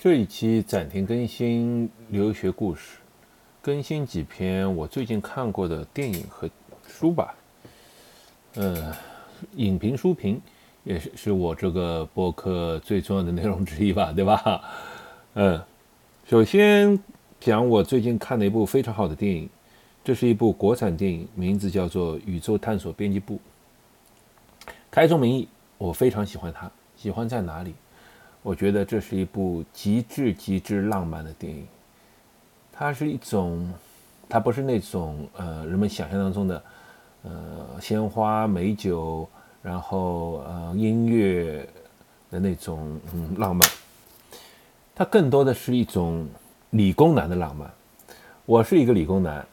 这一期暂停更新留学故事，更新几篇我最近看过的电影和书吧。呃，影评书评也是是我这个播客最重要的内容之一吧，对吧？嗯，首先讲我最近看的一部非常好的电影，这是一部国产电影，名字叫做《宇宙探索编辑部》。开宗明义，我非常喜欢它，喜欢在哪里？我觉得这是一部极致极致浪漫的电影，它是一种，它不是那种呃人们想象当中的，呃鲜花美酒，然后呃音乐的那种嗯浪漫，它更多的是一种理工男的浪漫。我是一个理工男，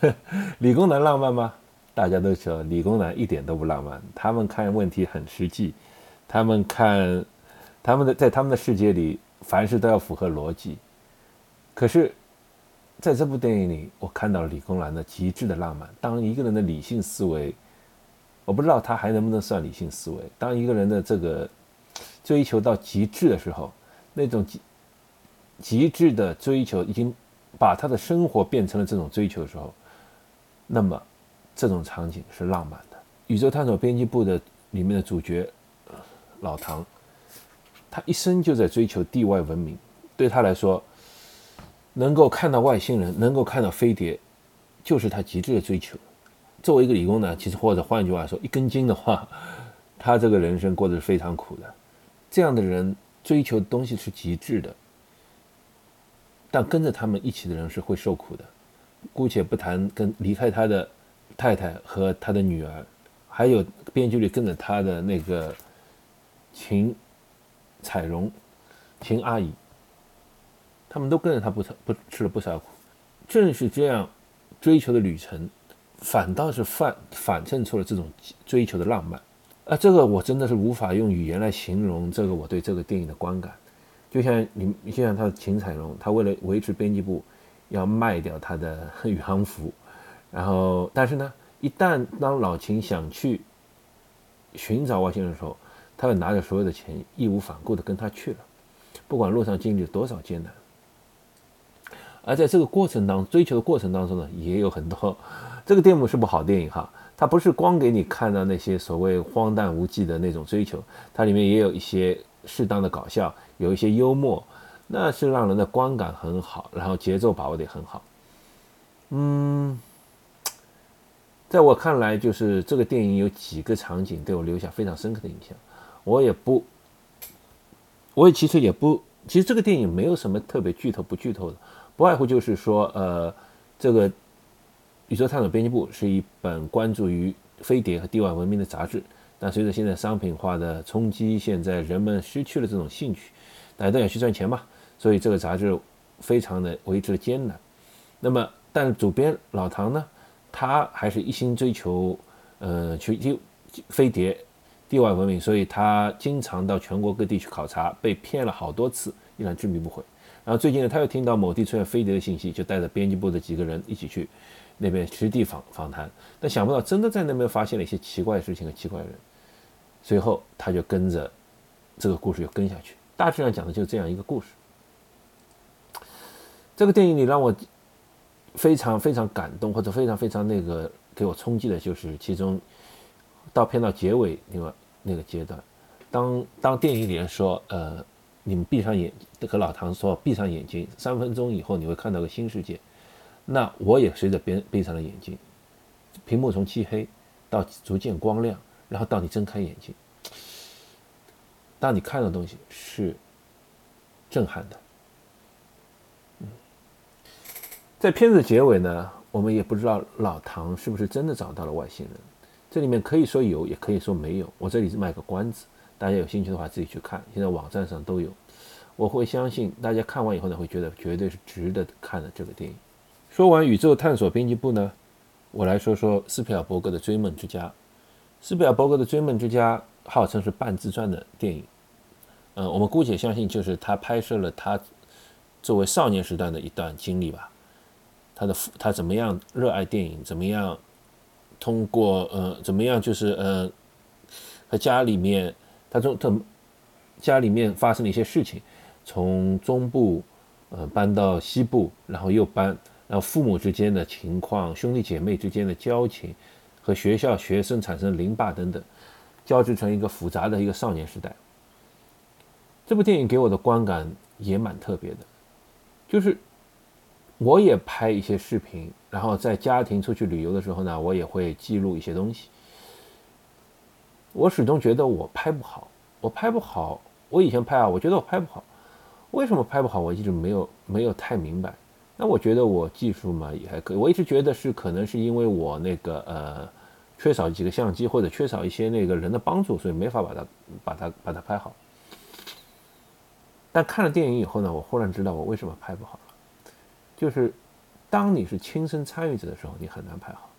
理工男浪漫吗？大家都说理工男一点都不浪漫，他们看问题很实际，他们看。他们的在他们的世界里，凡事都要符合逻辑。可是，在这部电影里，我看到了理工男的极致的浪漫。当一个人的理性思维，我不知道他还能不能算理性思维。当一个人的这个追求到极致的时候，那种极极致的追求已经把他的生活变成了这种追求的时候，那么这种场景是浪漫的。宇宙探索编辑部的里面的主角老唐。他一生就在追求地外文明，对他来说，能够看到外星人，能够看到飞碟，就是他极致的追求。作为一个理工男，其实或者换句话说，一根筋的话，他这个人生过得是非常苦的。这样的人追求的东西是极致的，但跟着他们一起的人是会受苦的。姑且不谈跟离开他的太太和他的女儿，还有编剧里跟着他的那个秦。彩荣、秦阿姨，他们都跟着他不不吃了不少苦。正是这样追求的旅程，反倒是反反衬出了这种追求的浪漫。啊，这个我真的是无法用语言来形容。这个我对这个电影的观感，就像你，就像他的秦彩荣，他为了维持编辑部，要卖掉他的宇航服，然后，但是呢，一旦当老秦想去寻找外星人的时候，他要拿着所有的钱，义无反顾地跟他去了，不管路上经历多少艰难。而在这个过程当中，追求的过程当中呢，也有很多。这个电影是部好电影哈，它不是光给你看到那些所谓荒诞无稽的那种追求，它里面也有一些适当的搞笑，有一些幽默，那是让人的观感很好，然后节奏把握得很好。嗯。在我看来，就是这个电影有几个场景对我留下非常深刻的印象。我也不，我也其实也不，其实这个电影没有什么特别剧透不剧透的，不外乎就是说，呃，这个《宇宙探索编辑部》是一本关注于飞碟和地外文明的杂志，但随着现在商品化的冲击，现在人们失去了这种兴趣，大家都要去赚钱嘛，所以这个杂志非常的为之艰难。那么，但主编老唐呢，他还是一心追求，呃，去就飞碟。地外文明，所以他经常到全国各地去考察，被骗了好多次，依然执迷不悔。然后最近呢，他又听到某地出现飞碟的信息，就带着编辑部的几个人一起去那边实地访访谈。但想不到，真的在那边发现了一些奇怪的事情和奇怪的人。随后他就跟着这个故事又跟下去，大致上讲的就是这样一个故事。这个电影里让我非常非常感动，或者非常非常那个给我冲击的，就是其中。到片到结尾，那个那个阶段，当当电影里面说，呃，你们闭上眼，和老唐说闭上眼睛，三分钟以后你会看到个新世界，那我也随着闭闭上了眼睛，屏幕从漆黑到逐渐光亮，然后到你睁开眼睛，当你看到东西是震撼的，在片子结尾呢，我们也不知道老唐是不是真的找到了外星人。这里面可以说有，也可以说没有。我这里是卖个关子，大家有兴趣的话自己去看，现在网站上都有。我会相信大家看完以后呢，会觉得绝对是值得看的这个电影。说完宇宙探索编辑部呢，我来说说斯皮尔伯格的《追梦之家》。斯皮尔伯格的《追梦之家》号称是半自传的电影，嗯，我们姑且相信就是他拍摄了他作为少年时代的一段经历吧。他的父他怎么样热爱电影，怎么样？通过呃怎么样就是呃和家里面他从他家里面发生了一些事情，从中部，呃，搬到西部，然后又搬，然后父母之间的情况，兄弟姐妹之间的交情，和学校学生产生凌霸等等，交织成一个复杂的一个少年时代。这部电影给我的观感也蛮特别的，就是我也拍一些视频，然后在家庭出去旅游的时候呢，我也会记录一些东西。我始终觉得我拍不好，我拍不好。我以前拍啊，我觉得我拍不好。为什么拍不好？我一直没有没有太明白。那我觉得我技术嘛也还可以。我一直觉得是可能是因为我那个呃缺少几个相机或者缺少一些那个人的帮助，所以没法把它把它把它拍好。但看了电影以后呢，我忽然知道我为什么拍不好。就是当你是亲身参与者的时候，你很难拍好。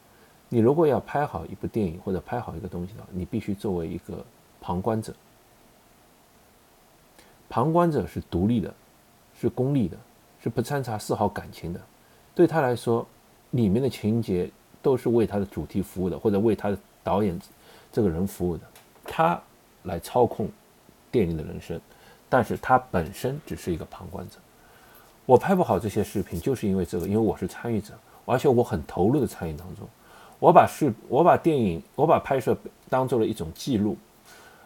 你如果要拍好一部电影或者拍好一个东西的话，你必须作为一个旁观者。旁观者是独立的，是功利的，是不掺杂丝毫感情的。对他来说，里面的情节都是为他的主题服务的，或者为他的导演这个人服务的。他来操控电影的人生，但是他本身只是一个旁观者。我拍不好这些视频，就是因为这个，因为我是参与者，而且我很投入的参与当中。我把视，我把电影，我把拍摄当做了一种记录。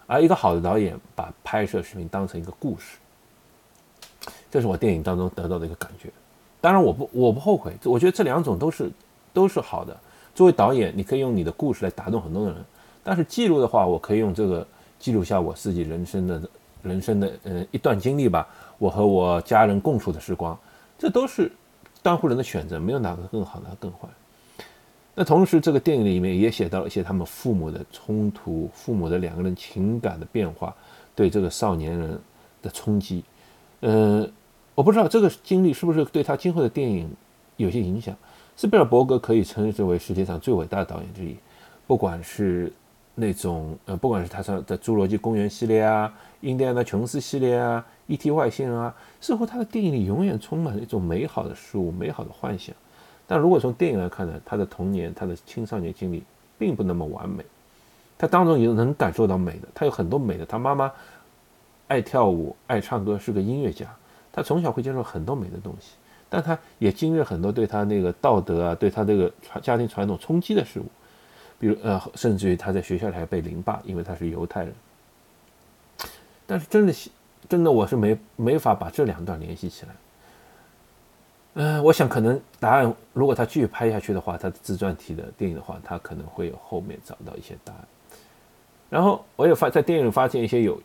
而一个好的导演把拍摄视频当成一个故事，这是我电影当中得到的一个感觉。当然，我不我不后悔，我觉得这两种都是都是好的。作为导演，你可以用你的故事来打动很多人；但是记录的话，我可以用这个记录下我自己人生的人生的呃一段经历吧，我和我家人共处的时光，这都是当户人的选择，没有哪个更好，哪个更坏。那同时，这个电影里面也写到了一些他们父母的冲突，父母的两个人情感的变化，对这个少年人的冲击。呃，我不知道这个经历是不是对他今后的电影有些影响。斯皮尔伯格可以称之为世界上最伟大的导演之一，不管是那种呃，不管是他说的《侏罗纪公园》系列啊，《印第安纳琼斯》系列啊，《E.T. 外星人》啊，似乎他的电影里永远充满了一种美好的事物，美好的幻想。但如果从电影来看呢，他的童年、他的青少年经历并不那么完美，他当中也能感受到美的，他有很多美的。他妈妈爱跳舞、爱唱歌，是个音乐家，他从小会接受很多美的东西，但他也经历很多对他那个道德啊、对他这个传家庭传统冲击的事物，比如呃，甚至于他在学校里还被凌霸，因为他是犹太人。但是真的，真的我是没没法把这两段联系起来。嗯，我想可能答案，如果他继续拍下去的话，他的自传体的电影的话，他可能会有后面找到一些答案。然后我也发在电影里发现一些有，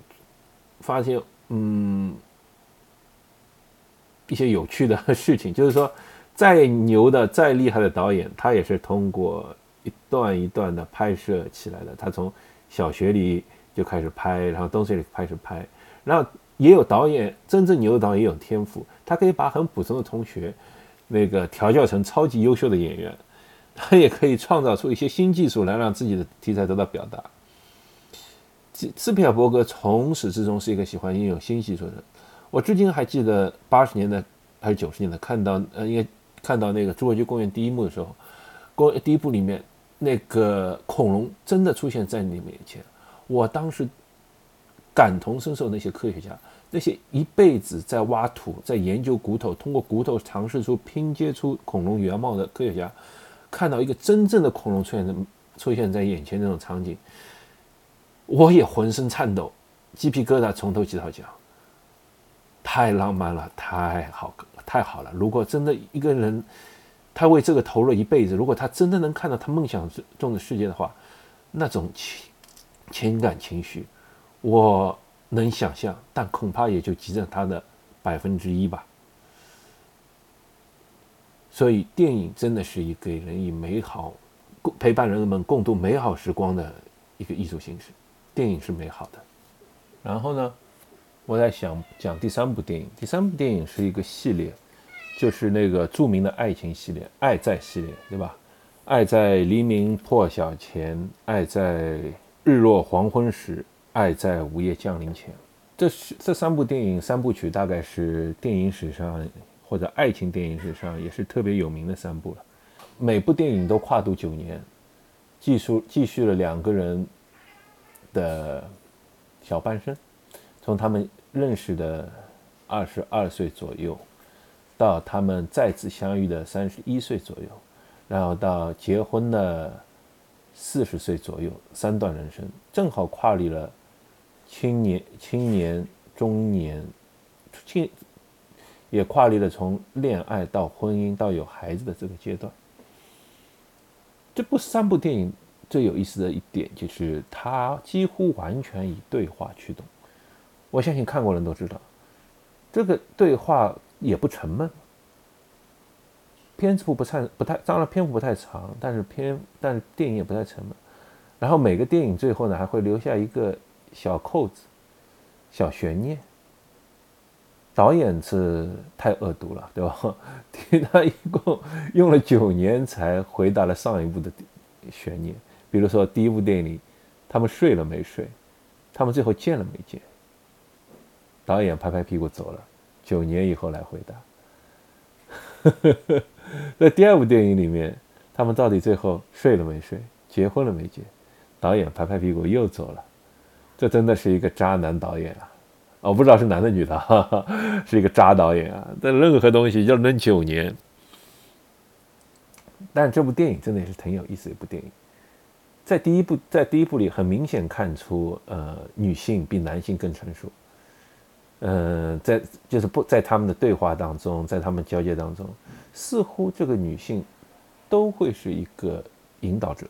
发现嗯一些有趣的事情，就是说再牛的、再厉害的导演，他也是通过一段一段的拍摄起来的。他从小学里就开始拍，然后东西里开始拍，然后。也有导演，真正牛的导演也有天赋，他可以把很普通的同学，那个调教成超级优秀的演员，他 也可以创造出一些新技术来让自己的题材得到表达。斯皮尔伯格从始至终是一个喜欢拥有新技术的人。我至今还记得八十年代还是九十年代看到呃，应该看到那个《侏罗纪公园》第一幕的时候，公第一部里面那个恐龙真的出现在你面前，我当时。感同身受那些科学家，那些一辈子在挖土、在研究骨头，通过骨头尝试出拼接出恐龙原貌的科学家，看到一个真正的恐龙出现在出现在眼前那种场景，我也浑身颤抖，鸡皮疙瘩从头起到脚，太浪漫了，太好，太好了！如果真的一个人，他为这个投入一辈子，如果他真的能看到他梦想中的世界的话，那种情情感情绪。我能想象，但恐怕也就集中他的百分之一吧。所以，电影真的是一给人以美好、陪伴人们共度美好时光的一个艺术形式。电影是美好的。然后呢，我在想讲第三部电影。第三部电影是一个系列，就是那个著名的爱情系列《爱在》系列，对吧？爱在黎明破晓前，爱在日落黄昏时。爱在午夜降临前，这是这三部电影三部曲，大概是电影史上或者爱情电影史上也是特别有名的三部了。每部电影都跨度九年，记述继续了两个人的小半生，从他们认识的二十二岁左右，到他们再次相遇的三十一岁左右，然后到结婚的四十岁左右，三段人生正好跨离了青年、青年、中年、青，也跨离了从恋爱到婚姻到有孩子的这个阶段。这部三部电影最有意思的一点就是，它几乎完全以对话驱动。我相信看过人都知道，这个对话也不沉闷，片子不太不太，当然篇幅不太长，但是片但是电影也不太沉闷。然后每个电影最后呢，还会留下一个小扣子、小悬念。导演是太恶毒了，对吧？他一共用了九年才回答了上一部的悬念。比如说第一部电影里，他们睡了没睡？他们最后见了没见？导演拍拍屁股走了，九年以后来回答。在第二部电影里面，他们到底最后睡了没睡？结婚了没结？导演拍拍屁股又走了。这真的是一个渣男导演啊！我不知道是男的女的，哈哈，是一个渣导演啊！但任何东西要忍九年，但这部电影真的也是挺有意思的一部电影。在第一部，在第一部里，很明显看出，呃，女性比男性更成熟。呃，在就是不在他们的对话当中，在他们交接当中，似乎这个女性都会是一个引导者。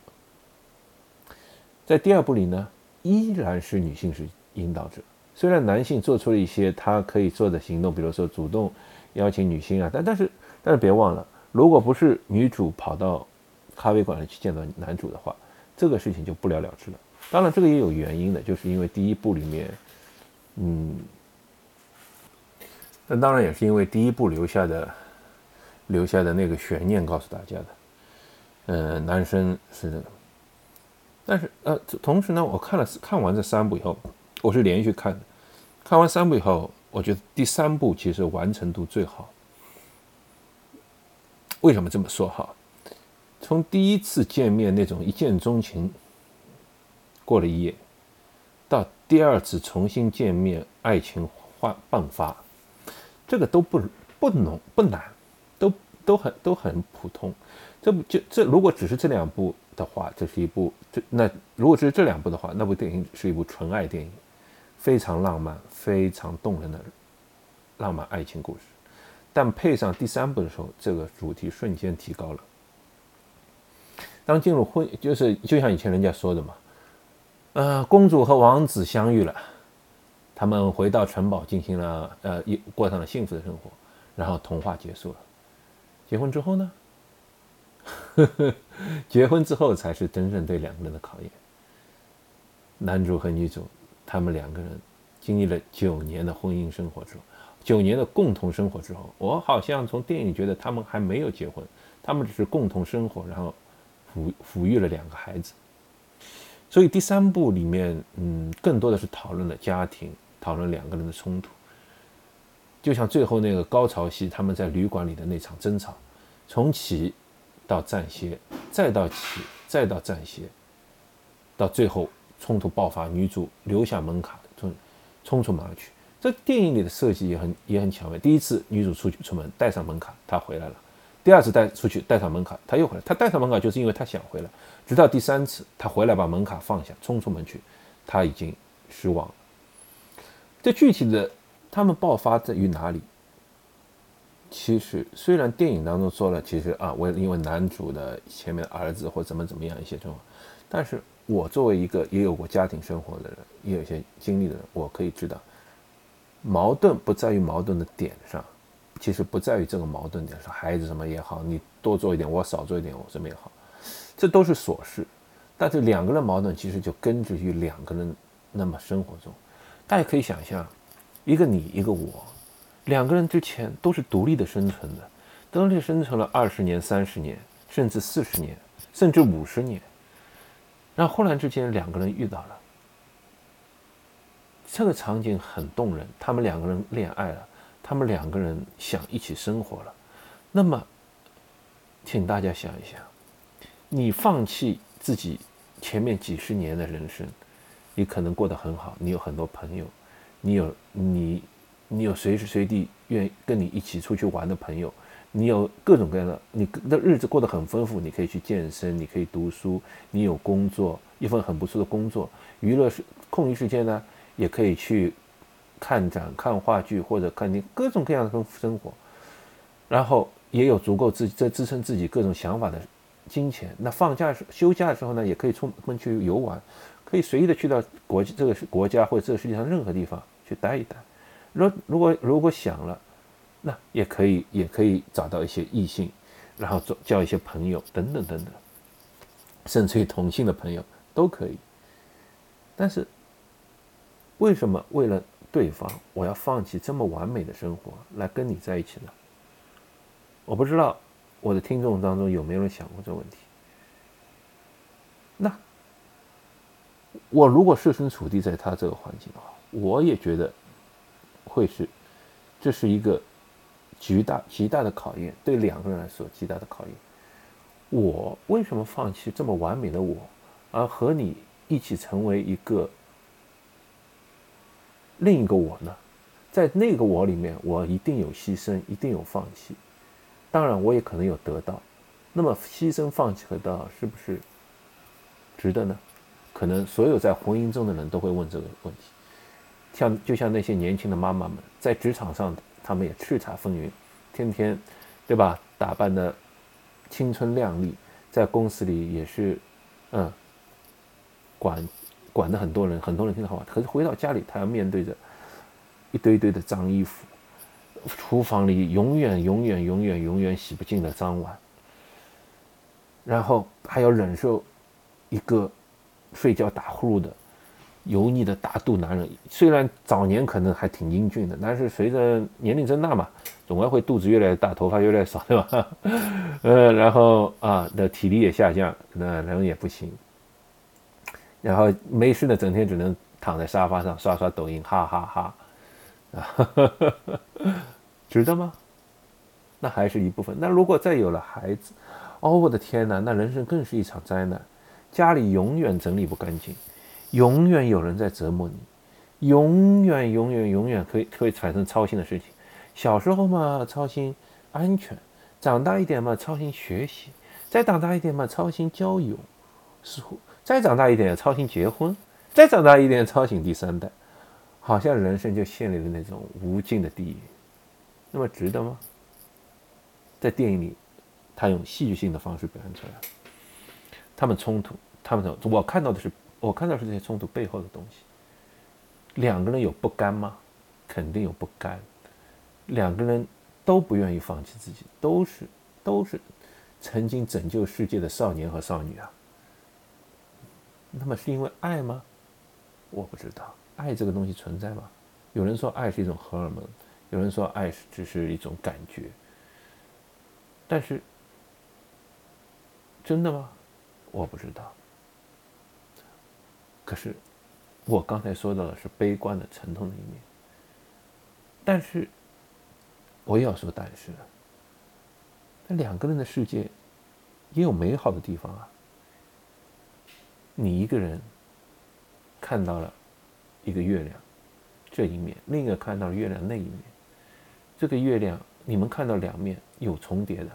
在第二部里呢，依然是女性是引导者。虽然男性做出了一些他可以做的行动，比如说主动邀请女性啊，但但是但是别忘了，如果不是女主跑到咖啡馆里去见到男主的话，这个事情就不了了之了。当然，这个也有原因的，就是因为第一部里面，嗯，那当然也是因为第一部留下的留下的那个悬念告诉大家的，嗯，男生是，但是呃，同时呢，我看了看完这三部以后。我是连续看的，看完三部以后，我觉得第三部其实完成度最好。为什么这么说哈？从第一次见面那种一见钟情，过了一夜，到第二次重新见面，爱情焕迸发，这个都不不浓不难，都都很都很普通。这不就这如果只是这两部的话，这是一部这那如果只是这两部的话，那部电影是一部纯爱电影。非常浪漫、非常动人的浪漫爱情故事，但配上第三部的时候，这个主题瞬间提高了。当进入婚，就是就像以前人家说的嘛，呃，公主和王子相遇了，他们回到城堡进行了呃一过上了幸福的生活，然后童话结束了。结婚之后呢？结婚之后才是真正对两个人的考验。男主和女主。他们两个人经历了九年的婚姻生活之后，九年的共同生活之后，我好像从电影觉得他们还没有结婚，他们只是共同生活，然后抚抚育了两个孩子。所以第三部里面，嗯，更多的是讨论了家庭，讨论两个人的冲突。就像最后那个高潮戏，他们在旅馆里的那场争吵，从起到暂歇，再到起，再到暂歇，到最后。冲突爆发，女主留下门卡，冲冲出门去。这电影里的设计也很也很巧妙。第一次女主出去出门带上门卡，她回来了；第二次带出去带上门卡，她又回来。她带上门卡就是因为她想回来。直到第三次她回来把门卡放下，冲出门去，她已经失望。这具体的他们爆发在于哪里？其实虽然电影当中说了，其实啊，为因为男主的前面的儿子或怎么怎么样一些状况，但是。我作为一个也有过家庭生活的人，也有一些经历的人，我可以知道，矛盾不在于矛盾的点上，其实不在于这个矛盾点上，孩子什么也好，你多做一点，我少做一点，我什么也好，这都是琐事。但是两个人矛盾其实就根植于两个人那么生活中。大家可以想象，一个你一个我，两个人之前都是独立的生存的，独立生存了二十年、三十年，甚至四十年，甚至五十年。然后忽然之间，两个人遇到了，这个场景很动人。他们两个人恋爱了，他们两个人想一起生活了。那么，请大家想一想，你放弃自己前面几十年的人生，你可能过得很好，你有很多朋友，你有你你有随时随地愿意跟你一起出去玩的朋友，你有各种各样的，你的日子过得很丰富，你可以去健身，你可以读书，你有工作，一份很不错的工作，娱乐时空余时间呢，也可以去看展、看话剧或者看你各种各样的生生活，然后也有足够自己在支撑自己各种想法的金钱。那放假时休假的时候呢，也可以出门去游玩，可以随意的去到国这个国家或者这个世界上任何地方去待一待。如如果如果想了，那也可以也可以找到一些异性，然后做交一些朋友等等等等，甚至于同性的朋友都可以。但是为什么为了对方，我要放弃这么完美的生活来跟你在一起呢？我不知道我的听众当中有没有人想过这个问题。那我如果设身处地在他这个环境的话，我也觉得。会是，这是一个极大极大的考验，对两个人来说极大的考验。我为什么放弃这么完美的我，而和你一起成为一个另一个我呢？在那个我里面，我一定有牺牲，一定有放弃。当然，我也可能有得到。那么，牺牲、放弃和得到，是不是值得呢？可能所有在婚姻中的人都会问这个问题。像就像那些年轻的妈妈们，在职场上，她们也叱咤风云，天天，对吧？打扮的青春靓丽，在公司里也是，嗯，管管的很多人，很多人听到话。可是回到家里，她要面对着一堆堆的脏衣服，厨房里永远永远永远永远洗不净的脏碗，然后还要忍受一个睡觉打呼噜的。油腻的大肚男人，虽然早年可能还挺英俊的，但是随着年龄增大嘛，总归会肚子越来越大，头发越来越少，对吧？呃，然后啊，的体力也下降，那人也不行，然后没事呢，整天只能躺在沙发上刷刷抖音，哈哈哈，啊，值得吗？那还是一部分。那如果再有了孩子，哦，我的天哪，那人生更是一场灾难，家里永远整理不干净。永远有人在折磨你，永远永远永远可以会产生操心的事情。小时候嘛，操心安全；长大一点嘛，操心学习；再长大一点嘛，操心交友；似乎再长大一点，操心结婚；再长大一点，操心第三代。好像人生就陷入了那种无尽的地狱。那么值得吗？在电影里，他用戏剧性的方式表现出来。他们冲突，他们我看到的是。我看到是这些冲突背后的东西。两个人有不甘吗？肯定有不甘。两个人都不愿意放弃自己，都是都是曾经拯救世界的少年和少女啊。那么是因为爱吗？我不知道，爱这个东西存在吗？有人说爱是一种荷尔蒙，有人说爱是只是一种感觉。但是真的吗？我不知道。可是，我刚才说到的是悲观的、沉痛的一面。但是，我也要说，但是，那两个人的世界也有美好的地方啊。你一个人看到了一个月亮这一面，另一个看到了月亮那一面。这个月亮，你们看到两面有重叠的，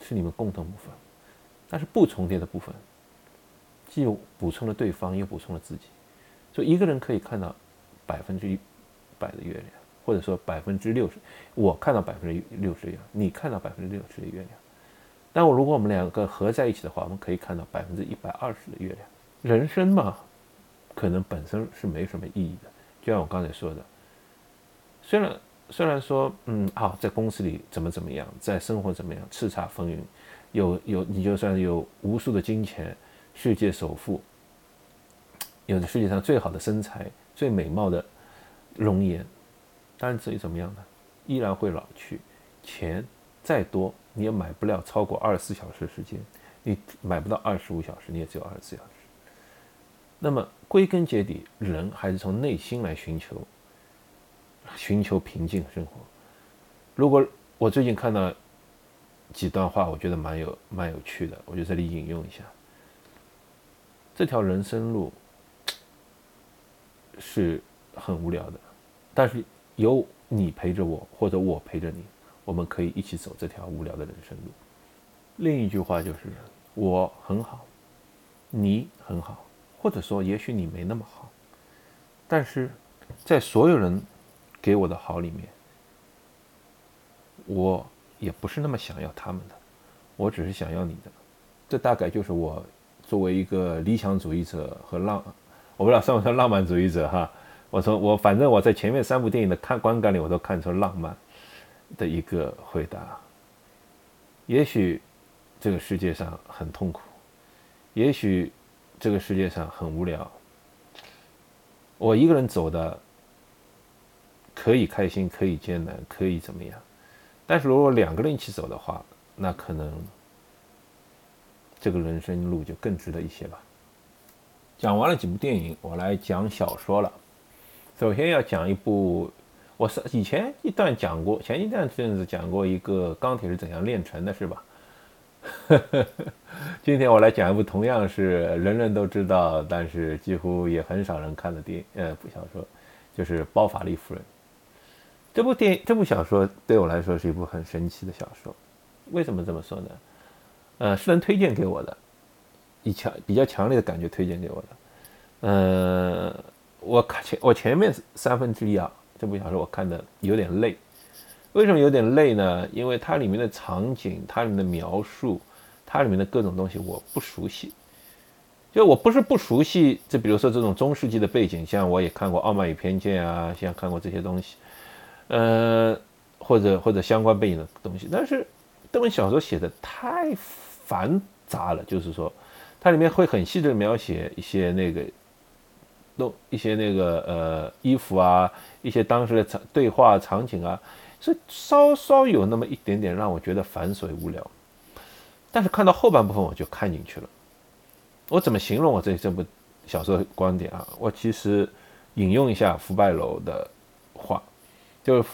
是你们共同部分，但是不重叠的部分。既补充了对方，又补充了自己，所以一个人可以看到百分之一百的月亮，或者说百分之六十，我看到百分之六十的月亮，你看到百分之六十的月亮。但我如果我们两个合在一起的话，我们可以看到百分之一百二十的月亮。人生嘛，可能本身是没什么意义的。就像我刚才说的，虽然虽然说，嗯啊，在公司里怎么怎么样，在生活怎么样，叱咤风云，有有你就算有无数的金钱。世界首富，有着世界上最好的身材、最美貌的容颜，但是至于怎么样呢？依然会老去。钱再多，你也买不了超过二十四小时时间，你买不到二十五小时，你也只有二十四小时。那么归根结底，人还是从内心来寻求、寻求平静生活。如果我最近看到几段话，我觉得蛮有蛮有趣的，我就这里引用一下。这条人生路是很无聊的，但是有你陪着我，或者我陪着你，我们可以一起走这条无聊的人生路。另一句话就是，我很好，你很好，或者说也许你没那么好，但是在所有人给我的好里面，我也不是那么想要他们的，我只是想要你的。这大概就是我作为一个理想主义者和浪，我不知道算不算浪漫主义者哈。我从我反正我在前面三部电影的看观感里，我都看出浪漫的一个回答。也许这个世界上很痛苦，也许这个世界上很无聊。我一个人走的可以开心，可以艰难，可以怎么样？但是如果两个人一起走的话，那可能这个人生路就更值得一些吧。讲完了几部电影，我来讲小说了。首先要讲一部，我是以前一段讲过，前一段阵子讲过一个钢铁是怎样炼成的，是吧？今天我来讲一部同样是人人都知道，但是几乎也很少人看的电呃部小说，就是《包法利夫人》。这部电这部小说对我来说是一部很神奇的小说。为什么这么说呢？呃，是人推荐给我的，以强比较强烈的感觉推荐给我的，嗯。我看前我前面三分之一啊，这部小说我看的有点累。为什么有点累呢？因为它里面的场景、它里面的描述、它里面的各种东西我不熟悉。就我不是不熟悉，就比如说这种中世纪的背景，像我也看过《傲慢与偏见》啊，像看过这些东西，呃，或者或者相关背景的东西。但是这本小说写的太繁杂了，就是说它里面会很细致的描写一些那个。弄一些那个呃衣服啊，一些当时的场对话场景啊，所以稍稍有那么一点点让我觉得繁琐无聊。但是看到后半部分我就看进去了。我怎么形容我这这部小说的观点啊？我其实引用一下福拜楼的话，就是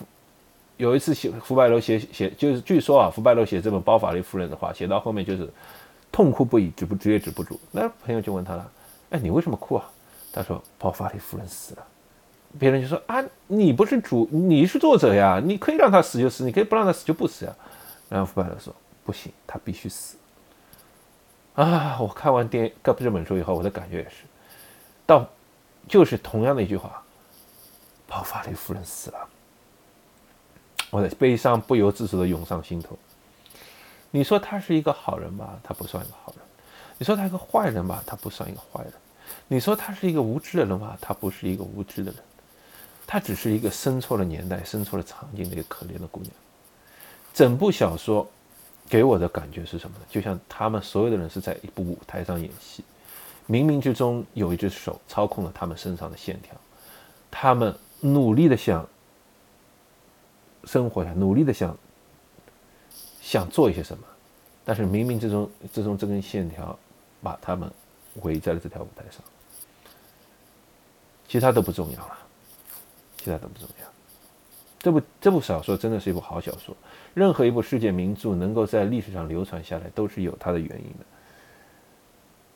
有一次写福拜楼写写，就是据说啊，福拜楼写这本《包法利夫人》的话，写到后面就是痛哭不已，止不止也止不住。那朋友就问他了：“哎，你为什么哭啊？”他说：“包法利夫人死了。”别人就说：“啊，你不是主，你是作者呀，你可以让他死就死，你可以不让他死就不死呀。”然后福白楼说：“不行，他必须死。”啊！我看完电这本书以后，我的感觉也是，到就是同样的一句话：“包法利夫人死了。”我的悲伤不由自主的涌上心头。你说他是一个好人吧？他不算一个好人。你说他是个坏人吧？他不算一个坏人。你说他是一个无知的人吧？他不是一个无知的人，他只是一个生错了年代、生错了场景的一个可怜的姑娘。整部小说给我的感觉是什么呢？就像他们所有的人是在一部舞台上演戏，冥冥之中有一只手操控了他们身上的线条，他们努力的想生活下，努力的想想做一些什么，但是冥冥之中之中这根线条把他们围在了这条舞台上。其他都不重要了，其他都不重要。这部这部小说真的是一部好小说。任何一部世界名著能够在历史上流传下来，都是有它的原因的。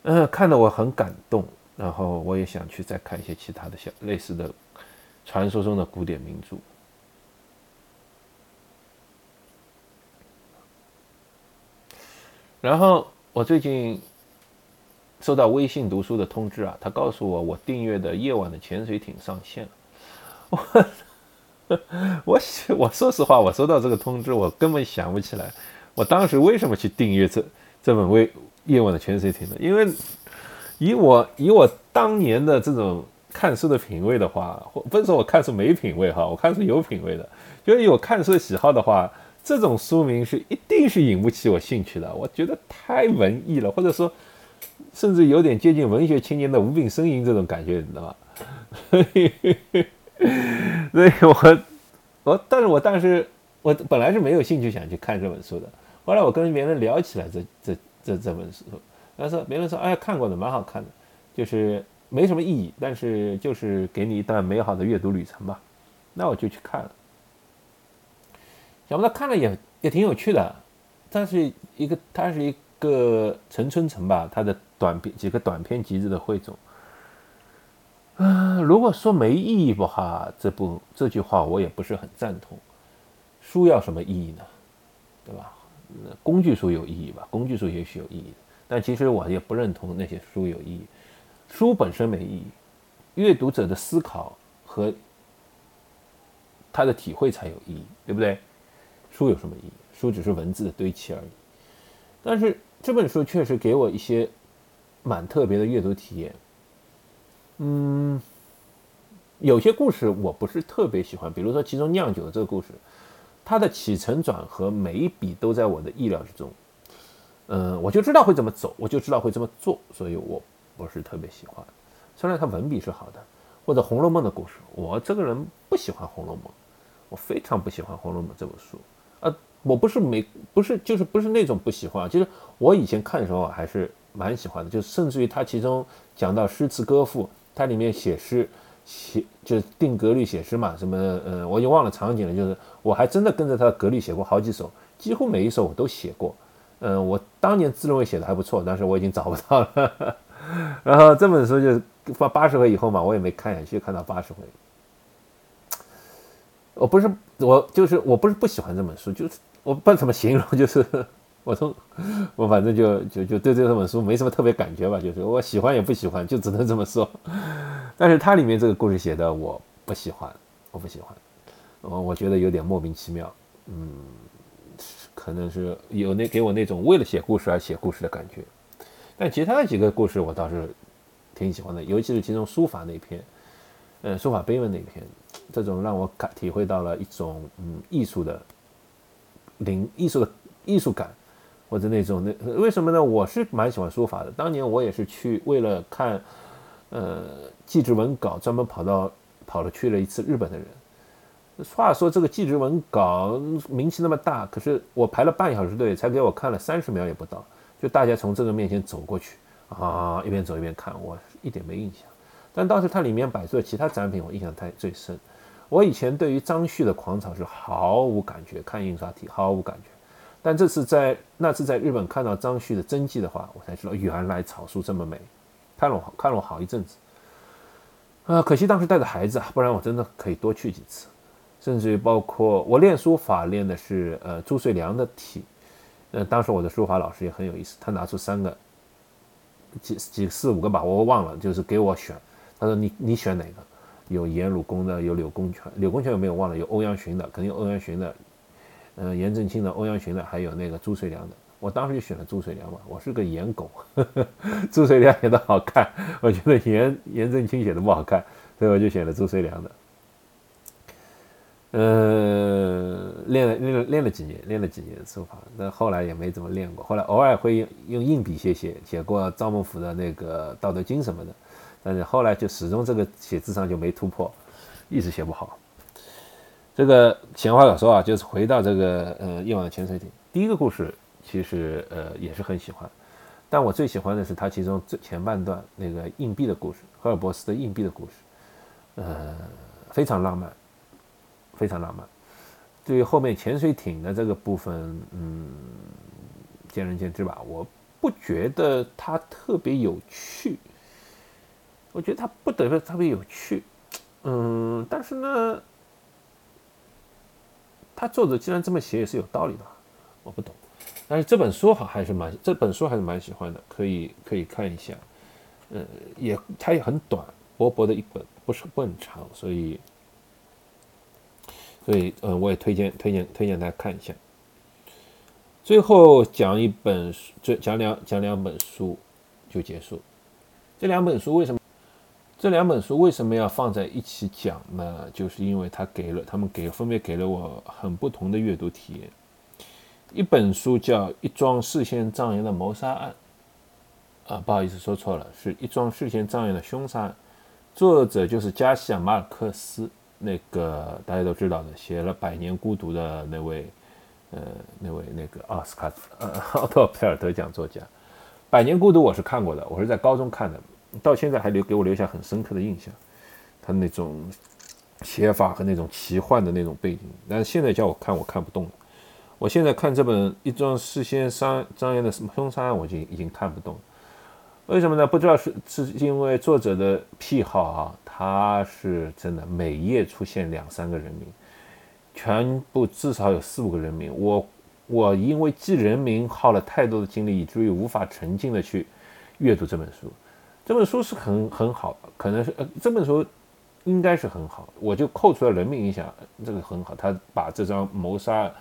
嗯，看得我很感动，然后我也想去再看一些其他的小类似的传说中的古典名著。然后我最近。收到微信读书的通知啊，他告诉我我订阅的夜晚的潜水艇上线了。我我我说实话，我收到这个通知，我根本想不起来，我当时为什么去订阅这这本微夜晚的潜水艇呢？因为以我以我当年的这种看书的品味的话，或不是说我看书没品味哈，我看书有品味的，就是有看书的喜好的话，这种书名是一定是引不起我兴趣的，我觉得太文艺了，或者说。甚至有点接近文学青年的无病呻吟这种感觉，你知道吗？所以，我我，但是我当时我本来是没有兴趣想去看这本书的。后来我跟别人聊起来这这这这本书，他说别人说哎看过的蛮好看的，就是没什么意义，但是就是给你一段美好的阅读旅程吧。那我就去看了，想不到看了也也挺有趣的，它是一个它是一。个陈春成吧，他的短篇几个短篇集子的汇总，嗯，如果说没意义的话，这部这句话我也不是很赞同。书要什么意义呢？对吧？工具书有意义吧？工具书也许有意义，但其实我也不认同那些书有意义。书本身没意义，阅读者的思考和他的体会才有意义，对不对？书有什么意义？书只是文字的堆砌而已。但是这本书确实给我一些蛮特别的阅读体验。嗯，有些故事我不是特别喜欢，比如说其中酿酒这个故事，它的起承转合每一笔都在我的意料之中。嗯，我就知道会这么走，我就知道会这么做，所以我不是特别喜欢。虽然它文笔是好的，或者《红楼梦》的故事，我这个人不喜欢《红楼梦》，我非常不喜欢《红楼梦》这本书。我不是没不是就是不是那种不喜欢，就是我以前看的时候还是蛮喜欢的，就甚至于它其中讲到诗词歌赋。它里面写诗，写就是定格律写诗嘛，什么呃，我已经忘了场景了。就是我还真的跟着他的格律写过好几首，几乎每一首我都写过。嗯，我当年自认为写的还不错，但是我已经找不到了。然后这本书就是发八十回以后嘛，我也没看下去，看到八十回。我不是我就是我不是不喜欢这本书，就是我不知道怎么形容，就是。我从我反正就就就对这本书没什么特别感觉吧，就是我喜欢也不喜欢，就只能这么说。但是它里面这个故事写的我不喜欢，我不喜欢，我我觉得有点莫名其妙，嗯，可能是有那给我那种为了写故事而写故事的感觉。但其他的几个故事我倒是挺喜欢的，尤其是其中书法那篇，嗯，书法碑文那篇，这种让我感体会到了一种嗯艺术的灵艺术的艺术感。或者那种那为什么呢？我是蛮喜欢书法的。当年我也是去为了看，呃，祭侄文稿，专门跑到跑了去了一次日本的人。话说这个祭侄文稿名气那么大，可是我排了半小时队，才给我看了三十秒也不到。就大家从这个面前走过去啊，一边走一边看，我一点没印象。但当时它里面摆出的其他展品，我印象太最深。我以前对于张旭的狂草是毫无感觉，看印刷体毫无感觉。但这次在那次在日本看到张旭的真迹的话，我才知道原来草书这么美，看了我看了我好一阵子，啊，可惜当时带着孩子啊，不然我真的可以多去几次，甚至于包括我练书法练的是呃朱遂良的体，呃，当时我的书法老师也很有意思，他拿出三个几几四五个吧，我忘了，就是给我选，他说你你选哪个？有颜鲁公的，有柳公权，柳公权有没有忘了？有欧阳询的，肯定有欧阳询的。嗯，颜真卿的、欧阳询的，还有那个朱遂良的，我当时就选了朱遂良嘛。我是个颜狗，朱遂良写的好看，我觉得颜颜真卿写的不好看，所以我就选了朱遂良的。嗯，练了练了练了几年，练了几年书法，但后来也没怎么练过。后来偶尔会用用硬笔写写，写过赵孟頫的那个《道德经》什么的，但是后来就始终这个写字上就没突破，一直写不好。这个闲话少说啊，就是回到这个呃夜晚的潜水艇。第一个故事其实呃也是很喜欢，但我最喜欢的是它其中最前半段那个硬币的故事，赫尔伯斯的硬币的故事，呃非常浪漫，非常浪漫。对于后面潜水艇的这个部分，嗯，见仁见智吧。我不觉得它特别有趣，我觉得它不得特别有趣，嗯，但是呢。他作者既然这么写也是有道理的，我不懂，但是这本书好还是蛮这本书还是蛮喜欢的，可以可以看一下，呃，也它也很短，薄薄的一本，不是不很长，所以所以嗯，我也推荐推荐推荐大家看一下。最后讲一本书，就讲两讲两本书就结束。这两本书为什么？这两本书为什么要放在一起讲呢？就是因为它给了他们给分别给了我很不同的阅读体验。一本书叫《一桩事先张扬的谋杀案》，啊，不好意思说错了，是一桩事先张扬的凶杀案。作者就是加西亚马尔克斯，那个大家都知道的，写了《百年孤独》的那位，呃，那位那个奥斯卡呃奥托佩尔德奖作家，《百年孤独》我是看过的，我是在高中看的。到现在还留给我留下很深刻的印象，他那种写法和那种奇幻的那种背景，但是现在叫我看我看不动了。我现在看这本一桩事先张张扬的什么凶杀案，我就已经看不动。为什么呢？不知道是是因为作者的癖好啊，他是真的每页出现两三个人名，全部至少有四五个人名。我我因为记人名耗了太多的精力，以至于无法沉浸的去阅读这本书。这本书是很很好，可能是呃这本书应该是很好，我就扣除了人名影响，这个很好。他把这张谋杀。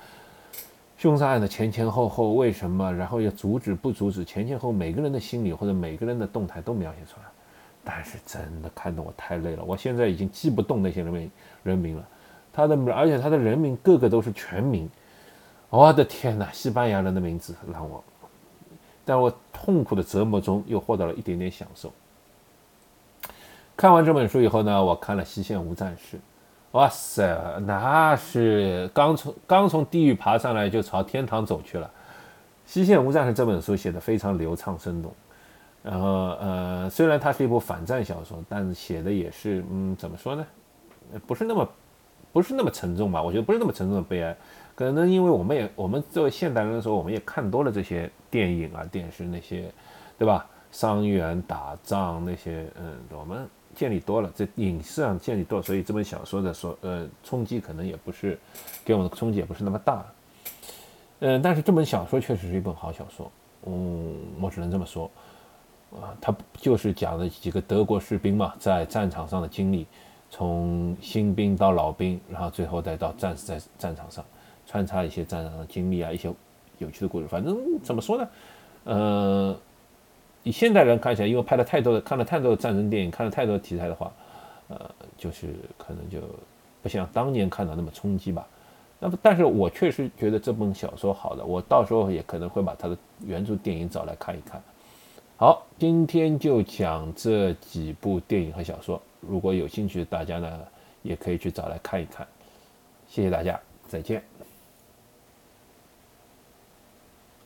凶杀案的前前后后为什么，然后要阻止不阻止，前前后每个人的心理或者每个人的动态都描写出来，但是真的看得我太累了，我现在已经记不动那些人名人名了，他的而且他的人名个个都是全名，我的天哪，西班牙人的名字让我，但我痛苦的折磨中又获得了一点点享受。看完这本书以后呢，我看了《西线无战事》。哇塞，那是刚从刚从地狱爬上来就朝天堂走去了。《西线无战事》这本书写的非常流畅生动，然后呃，虽然它是一部反战小说，但是写的也是嗯，怎么说呢？不是那么不是那么沉重吧？我觉得不是那么沉重的悲哀。可能因为我们也我们作为现代人的时候，我们也看多了这些电影啊、电视那些，对吧？伤员打仗那些，嗯，我们。建立多了，在影视上建立多，所以这本小说的说，呃，冲击可能也不是给我们的冲击也不是那么大，嗯，但是这本小说确实是一本好小说，嗯，我只能这么说，啊，它就是讲的几个德国士兵嘛，在战场上的经历，从新兵到老兵，然后最后再到战死在战场上，穿插一些战场的经历啊，一些有趣的故事，反正怎么说呢，呃。以现代人看起来，因为拍了太多的、看了太多的战争电影，看了太多的题材的话，呃，就是可能就不像当年看到那么冲击吧。那么，但是我确实觉得这本小说好的，我到时候也可能会把它的原著电影找来看一看。好，今天就讲这几部电影和小说，如果有兴趣大家呢，也可以去找来看一看。谢谢大家，再见。